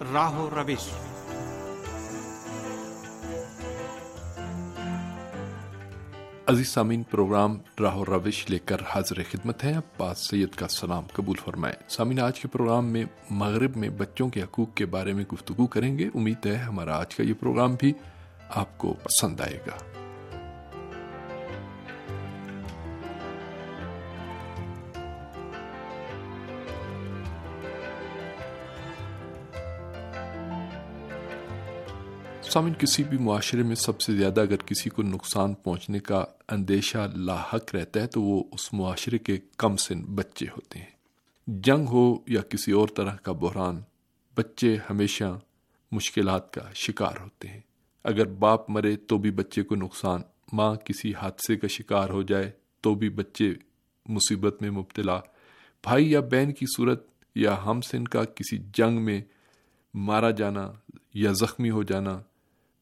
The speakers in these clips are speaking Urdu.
راہو روش عزیز سامین پروگرام راہ و روش لے کر حاضر خدمت ہے عباس سید کا سلام قبول فرمائے سامین آج کے پروگرام میں مغرب میں بچوں کے حقوق کے بارے میں گفتگو کریں گے۔ امید ہے ہمارا آج کا یہ پروگرام بھی آپ کو پسند آئے گا۔ سامن کسی بھی معاشرے میں سب سے زیادہ اگر کسی کو نقصان پہنچنے کا اندیشہ لاحق رہتا ہے، تو وہ اس معاشرے کے کم سن بچے ہوتے ہیں۔ جنگ ہو یا کسی اور طرح کا بحران، بچے ہمیشہ مشکلات کا شکار ہوتے ہیں۔ اگر باپ مرے تو بھی بچے کو نقصان، ماں کسی حادثے کا شکار ہو جائے تو بھی بچے مصیبت میں مبتلا۔ بھائی یا بہن کی صورت یا ہم سن کا کسی جنگ میں مارا جانا یا زخمی ہو جانا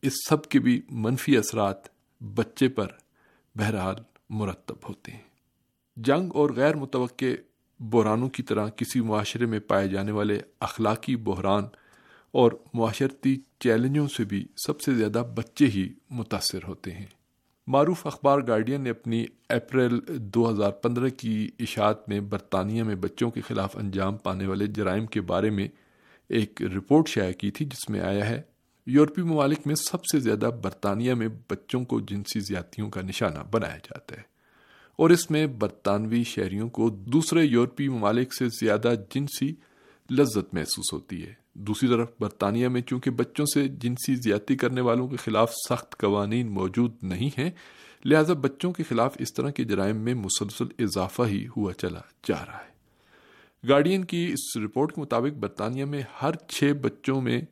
اس سب کے بھی منفی اثرات بچے پر بہرحال مرتب ہوتے ہیں۔ جنگ اور غیر متوقع بحرانوں کی طرح کسی معاشرے میں پائے جانے والے اخلاقی بحران اور معاشرتی چیلنجوں سے بھی سب سے زیادہ بچے ہی متاثر ہوتے ہیں۔ معروف اخبار گارڈین نے اپنی اپریل دو ہزار پندرہ کی اشاعت میں برطانیہ میں بچوں کے خلاف انجام پانے والے جرائم کے بارے میں ایک رپورٹ شائع کی تھی جس میں آیا ہے یورپی ممالک میں سب سے زیادہ برطانیہ میں بچوں کو جنسی زیادتیوں کا نشانہ بنایا جاتا ہے۔ اور اس میں برطانوی شہریوں کو دوسرے یورپی ممالک سے زیادہ جنسی لذت محسوس ہوتی ہے۔ دوسری طرف، برطانیہ میں چونکہ بچوں سے جنسی زیادتی کرنے والوں کے خلاف سخت قوانین موجود نہیں ہیں، لہذا بچوں کے خلاف اس طرح کے جرائم میں مسلسل اضافہ ہی ہوا چلا جا رہا ہے۔ گارڈین کی اس رپورٹ کے مطابق برطانیہ میں ہر چھ بچوں میں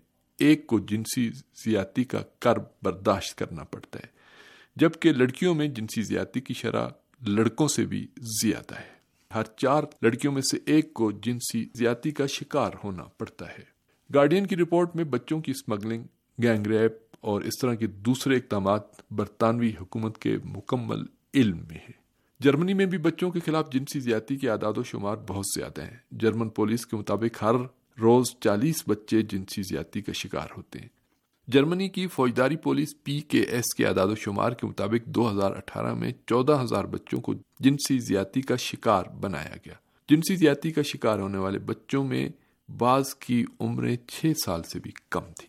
ایک کو جنسی زیادتی کا کر برداشت کرنا پڑتا ہے، جبکہ لڑکیوں میں جنسی زیادتی کی شرح لڑکوں سے بھی زیادہ ہے۔ ہر چار لڑکیوں میں سے ایک کو جنسی زیادتی کا شکار ہونا پڑتا ہے۔ گارڈین کی رپورٹ میں بچوں کی اسمگلنگ، گینگ ریپ اور اس طرح کے دوسرے اقدامات برطانوی حکومت کے مکمل علم میں ہیں۔ جرمنی میں بھی بچوں کے خلاف جنسی زیادتی کے اعداد و شمار بہت زیادہ ہیں۔ جرمن پولیس کے مطابق ہر روز چالیس بچے جنسی زیادتی کا شکار ہوتے ہیں۔ جرمنی کی فوجداری پولیس پی کے ایس کے اعداد و شمار کے مطابق دو ہزار اٹھارہ میں چودہ ہزار بچوں کو جنسی زیادتی کا شکار بنایا گیا۔ جنسی زیادتی کا شکار ہونے والے بچوں میں بعض کی عمریں چھ سال سے بھی کم تھی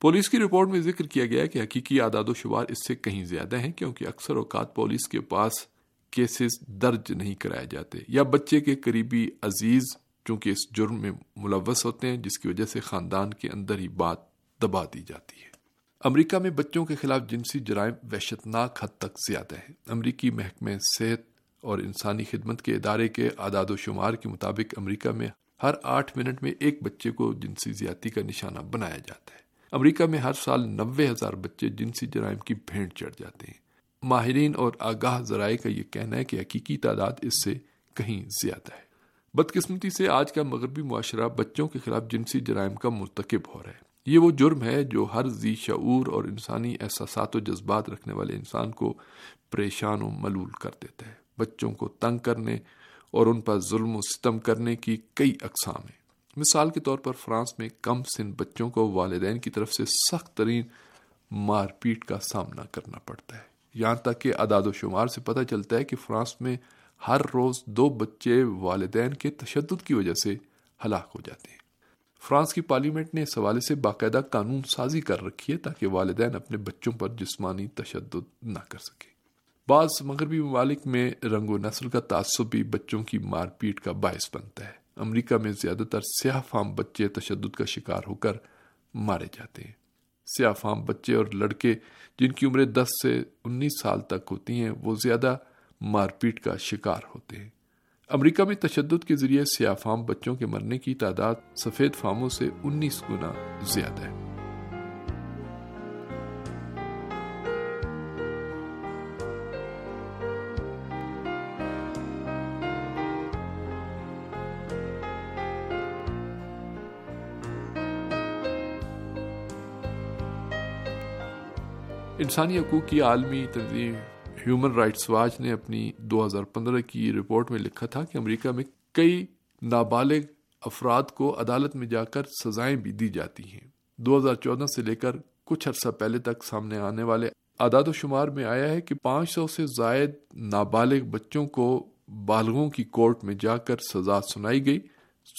پولیس کی رپورٹ میں ذکر کیا گیا کہ حقیقی اعداد و شمار اس سے کہیں زیادہ ہیں کیونکہ اکثر اوقات پولیس کے پاس کیسز درج نہیں کرائے جاتے یا بچے کے قریبی عزیز چونکہ اس جرم میں ملوث ہوتے ہیں، جس کی وجہ سے خاندان کے اندر ہی بات دبا دی جاتی ہے۔ امریکہ میں بچوں کے خلاف جنسی جرائم وحشتناک حد تک زیادہ ہے امریکی محکمہ صحت اور انسانی خدمت کے ادارے کے اعداد و شمار کے مطابق امریکہ میں ہر آٹھ منٹ میں ایک بچے کو جنسی زیادتی کا نشانہ بنایا جاتا ہے۔ امریکہ میں ہر سال نوے ہزار بچے جنسی جرائم کی بھینٹ چڑھ جاتے ہیں۔ ماہرین اور آگاہ ذرائع کا یہ کہنا ہے کہ حقیقی تعداد اس سے کہیں زیادہ ہے۔ بدقسمتی سے آج کا مغربی معاشرہ بچوں کے خلاف جنسی جرائم کا مرتکب ہو رہا ہے۔ یہ وہ جرم ہے جو ہر ذی شعور اور انسانی احساسات و جذبات رکھنے والے انسان کو پریشان و ملول کر دیتا ہے۔ بچوں کو تنگ کرنے اور ان پر ظلم و ستم کرنے کی کئی اقسام ہیں۔ مثال کے طور پر فرانس میں کم سن بچوں کو والدین کی طرف سے سخت ترین مار پیٹ کا سامنا کرنا پڑتا ہے۔ یہاں تک کہ اداد و شمار سے پتہ چلتا ہے کہ فرانس میں ہر روز دو بچے والدین کے تشدد کی وجہ سے ہلاک ہو جاتے ہیں۔ فرانس کی پارلیمنٹ نے اس حوالے سے باقاعدہ قانون سازی کر رکھی ہے تاکہ والدین اپنے بچوں پر جسمانی تشدد نہ کر سکے بعض مغربی ممالک میں رنگ و نسل کا تعصب بھی بچوں کی مار پیٹ کا باعث بنتا ہے۔ امریکہ میں زیادہ تر سیاہ فام بچے تشدد کا شکار ہو کر مارے جاتے ہیں۔ سیاہ فام بچے اور لڑکے جن کی عمریں دس سے انیس سال تک ہوتی ہیں، وہ زیادہ مار پیٹ کا شکار ہوتے ہیں۔ امریکہ میں تشدد کے ذریعے سیاہ فام بچوں کے مرنے کی تعداد سفید فاموں سے انیس گنا زیادہ ہے۔ انسانی حقوق کی عالمی تنظیم ہیومن رائٹس واچ نے اپنی دو ہزار پندرہ کی رپورٹ میں لکھا تھا کہ امریکہ میں کئی نابالغ افراد کو عدالت میں جا کر سزائیں بھی دی جاتی ہیں۔ دو ہزار چودہ سے لے کر کچھ عرصہ پہلے تک سامنے آنے والے اعداد و شمار میں آیا ہے کہ پانچ سو سے زائد نابالغ بچوں کو بالغوں کی کورٹ میں جا کر سزا سنائی گئی۔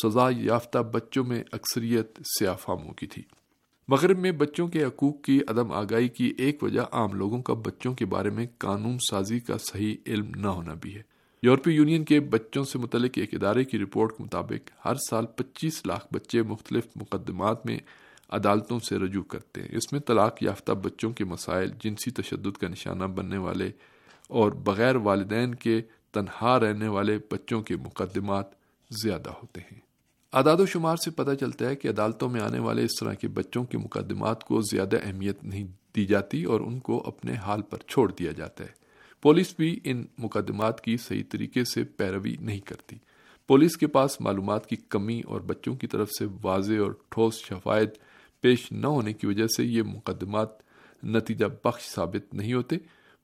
سزا یافتہ بچوں میں اکثریت سیافاموں کی تھی۔ مغرب میں بچوں کے حقوق کی عدم آگاہی کی ایک وجہ عام لوگوں کا بچوں کے بارے میں قانون سازی کا صحیح علم نہ ہونا بھی ہے۔ یورپی یونین کے بچوں سے متعلق ایک ادارے کی رپورٹ کے مطابق ہر سال پچیس لاکھ بچے مختلف مقدمات میں عدالتوں سے رجوع کرتے ہیں۔ اس میں طلاق یافتہ بچوں کے مسائل، جنسی تشدد کا نشانہ بننے والے اور بغیر والدین کے تنہا رہنے والے بچوں کے مقدمات زیادہ ہوتے ہیں۔ اعداد و شمار سے پتہ چلتا ہے کہ عدالتوں میں آنے والے اس طرح کے بچوں کے مقدمات کو زیادہ اہمیت نہیں دی جاتی اور ان کو اپنے حال پر چھوڑ دیا جاتا ہے۔ پولیس بھی ان مقدمات کی صحیح طریقے سے پیروی نہیں کرتی۔ پولیس کے پاس معلومات کی کمی اور بچوں کی طرف سے واضح اور ٹھوس شفایت پیش نہ ہونے کی وجہ سے یہ مقدمات نتیجہ بخش ثابت نہیں ہوتے۔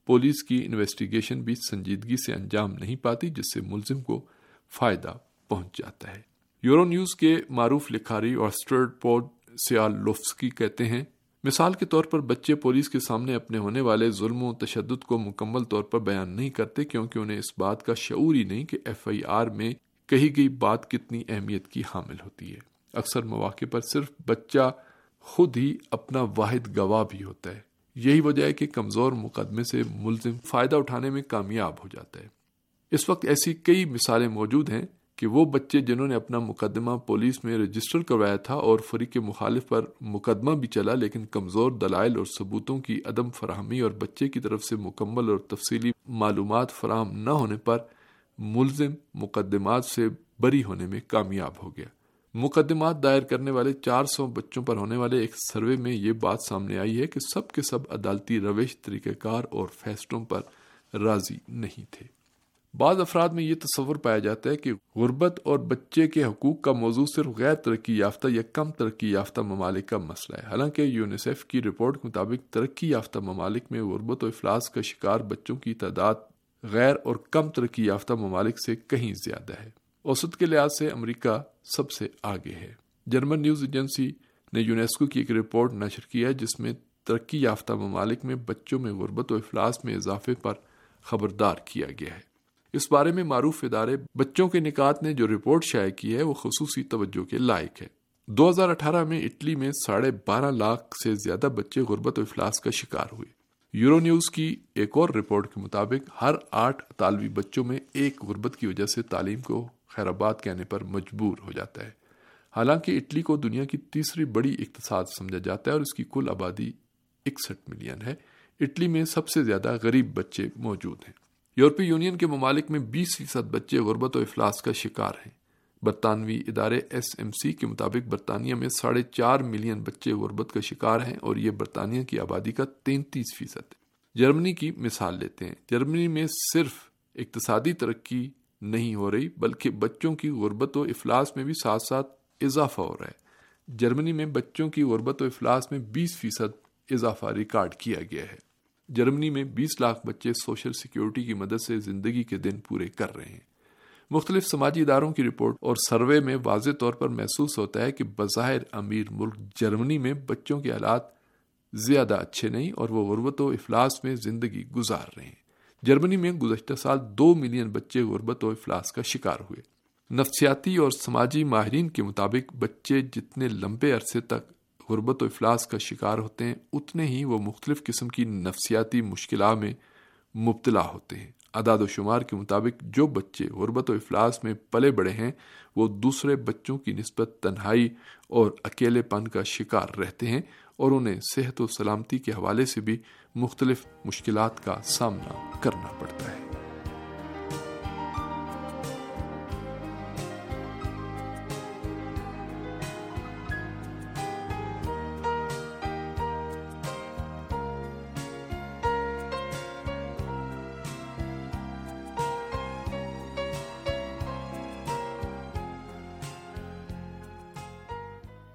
پولیس کی انویسٹیگیشن بھی سنجیدگی سے انجام نہیں پاتی، جس سے ملزم کو فائدہ پہنچ جاتا ہے۔ یورو نیوز کے معروف لکھاری اور پورڈ سیال لوفسکی کہتے ہیں، مثال کے طور پر بچے پولیس کے سامنے اپنے ہونے والے ظلم و تشدد کو مکمل طور پر بیان نہیں کرتے کیونکہ انہیں اس بات کا شعور ہی نہیں کہ ایف آئی آر میں کہی گئی بات کتنی اہمیت کی حامل ہوتی ہے۔ اکثر مواقع پر صرف بچہ خود ہی اپنا واحد گواہ بھی ہوتا ہے۔ یہی وجہ ہے کہ کمزور مقدمے سے ملزم فائدہ اٹھانے میں کامیاب ہو جاتا ہے۔ اس وقت ایسی کئی مثالیں موجود ہیں کہ وہ بچے جنہوں نے اپنا مقدمہ پولیس میں رجسٹر کروایا تھا اور فریق مخالف پر مقدمہ بھی چلا، لیکن کمزور دلائل اور ثبوتوں کی عدم فراہمی اور بچے کی طرف سے مکمل اور تفصیلی معلومات فراہم نہ ہونے پر ملزم مقدمات سے بری ہونے میں کامیاب ہو گیا۔ مقدمات دائر کرنے والے چار سو بچوں پر ہونے والے ایک سروے میں یہ بات سامنے آئی ہے کہ سب کے سب عدالتی روش، طریقہ کار اور فیصلوں پر راضی نہیں تھے۔ بعض افراد میں یہ تصور پایا جاتا ہے کہ غربت اور بچے کے حقوق کا موضوع صرف غیر ترقی یافتہ یا کم ترقی یافتہ ممالک کا مسئلہ ہے۔ حالانکہ یونیسیف کی رپورٹ کے مطابق ترقی یافتہ ممالک میں غربت و افلاس کا شکار بچوں کی تعداد غیر اور کم ترقی یافتہ ممالک سے کہیں زیادہ ہے۔ اوسط کے لحاظ سے امریکہ سب سے آگے ہے۔ جرمن نیوز ایجنسی نے یونیسکو کی ایک رپورٹ نشر کی ہے جس میں ترقی یافتہ ممالک میں بچوں میں غربت و افلاس میں اضافے پر خبردار کیا گیا ہے۔ اس بارے میں معروف ادارے بچوں کے نکات نے جو رپورٹ شائع کی ہے وہ خصوصی توجہ کے لائق ہے۔ دو ہزار اٹھارہ میں اٹلی میں ساڑھے بارہ لاکھ سے زیادہ بچے غربت و افلاس کا شکار ہوئے۔ یورو نیوز کی ایک اور رپورٹ کے مطابق ہر آٹھ طالبی بچوں میں ایک غربت کی وجہ سے تعلیم کو خیر آباد کہنے پر مجبور ہو جاتا ہے۔ حالانکہ اٹلی کو دنیا کی تیسری بڑی اقتصاد سمجھا جاتا ہے اور اس کی کل آبادی اکسٹھ ملین ہے۔ اٹلی میں سب سے زیادہ غریب بچے موجود ہیں۔ یورپی یونین کے ممالک میں بیس فیصد بچے غربت و افلاس کا شکار ہیں۔ برطانوی ادارے ایس ایم سی کے مطابق برطانیہ میں ساڑھے چار ملین بچے غربت کا شکار ہیں اور یہ برطانیہ کی آبادی کا تینتیس فیصد ہے۔ جرمنی کی مثال لیتے ہیں۔ جرمنی میں صرف اقتصادی ترقی نہیں ہو رہی، بلکہ بچوں کی غربت و افلاس میں بھی ساتھ ساتھ اضافہ ہو رہا ہے۔ جرمنی میں بچوں کی غربت و افلاس میں بیس فیصد اضافہ ریکارڈ کیا گیا ہے۔ جرمنی میں بیس لاکھ بچے سوشل سیکیورٹی کی مدد سے زندگی کے دن پورے کر رہے ہیں۔ مختلف سماجی اداروں کی رپورٹ اور سروے میں واضح طور پر محسوس ہوتا ہے کہ بظاہر امیر ملک جرمنی میں بچوں کے حالات زیادہ اچھے نہیں اور وہ غربت و افلاس میں زندگی گزار رہے ہیں۔ جرمنی میں گزشتہ سال دو ملین بچے غربت و افلاس کا شکار ہوئے۔ نفسیاتی اور سماجی ماہرین کے مطابق بچے جتنے لمبے عرصے تک غربت و افلاس کا شکار ہوتے ہیں، اتنے ہی وہ مختلف قسم کی نفسیاتی مشکلات میں مبتلا ہوتے ہیں۔ اعداد و شمار کے مطابق جو بچے غربت و افلاس میں پلے بڑے ہیں، وہ دوسرے بچوں کی نسبت تنہائی اور اکیلے پن کا شکار رہتے ہیں اور انہیں صحت و سلامتی کے حوالے سے بھی مختلف مشکلات کا سامنا کرنا پڑتا ہے۔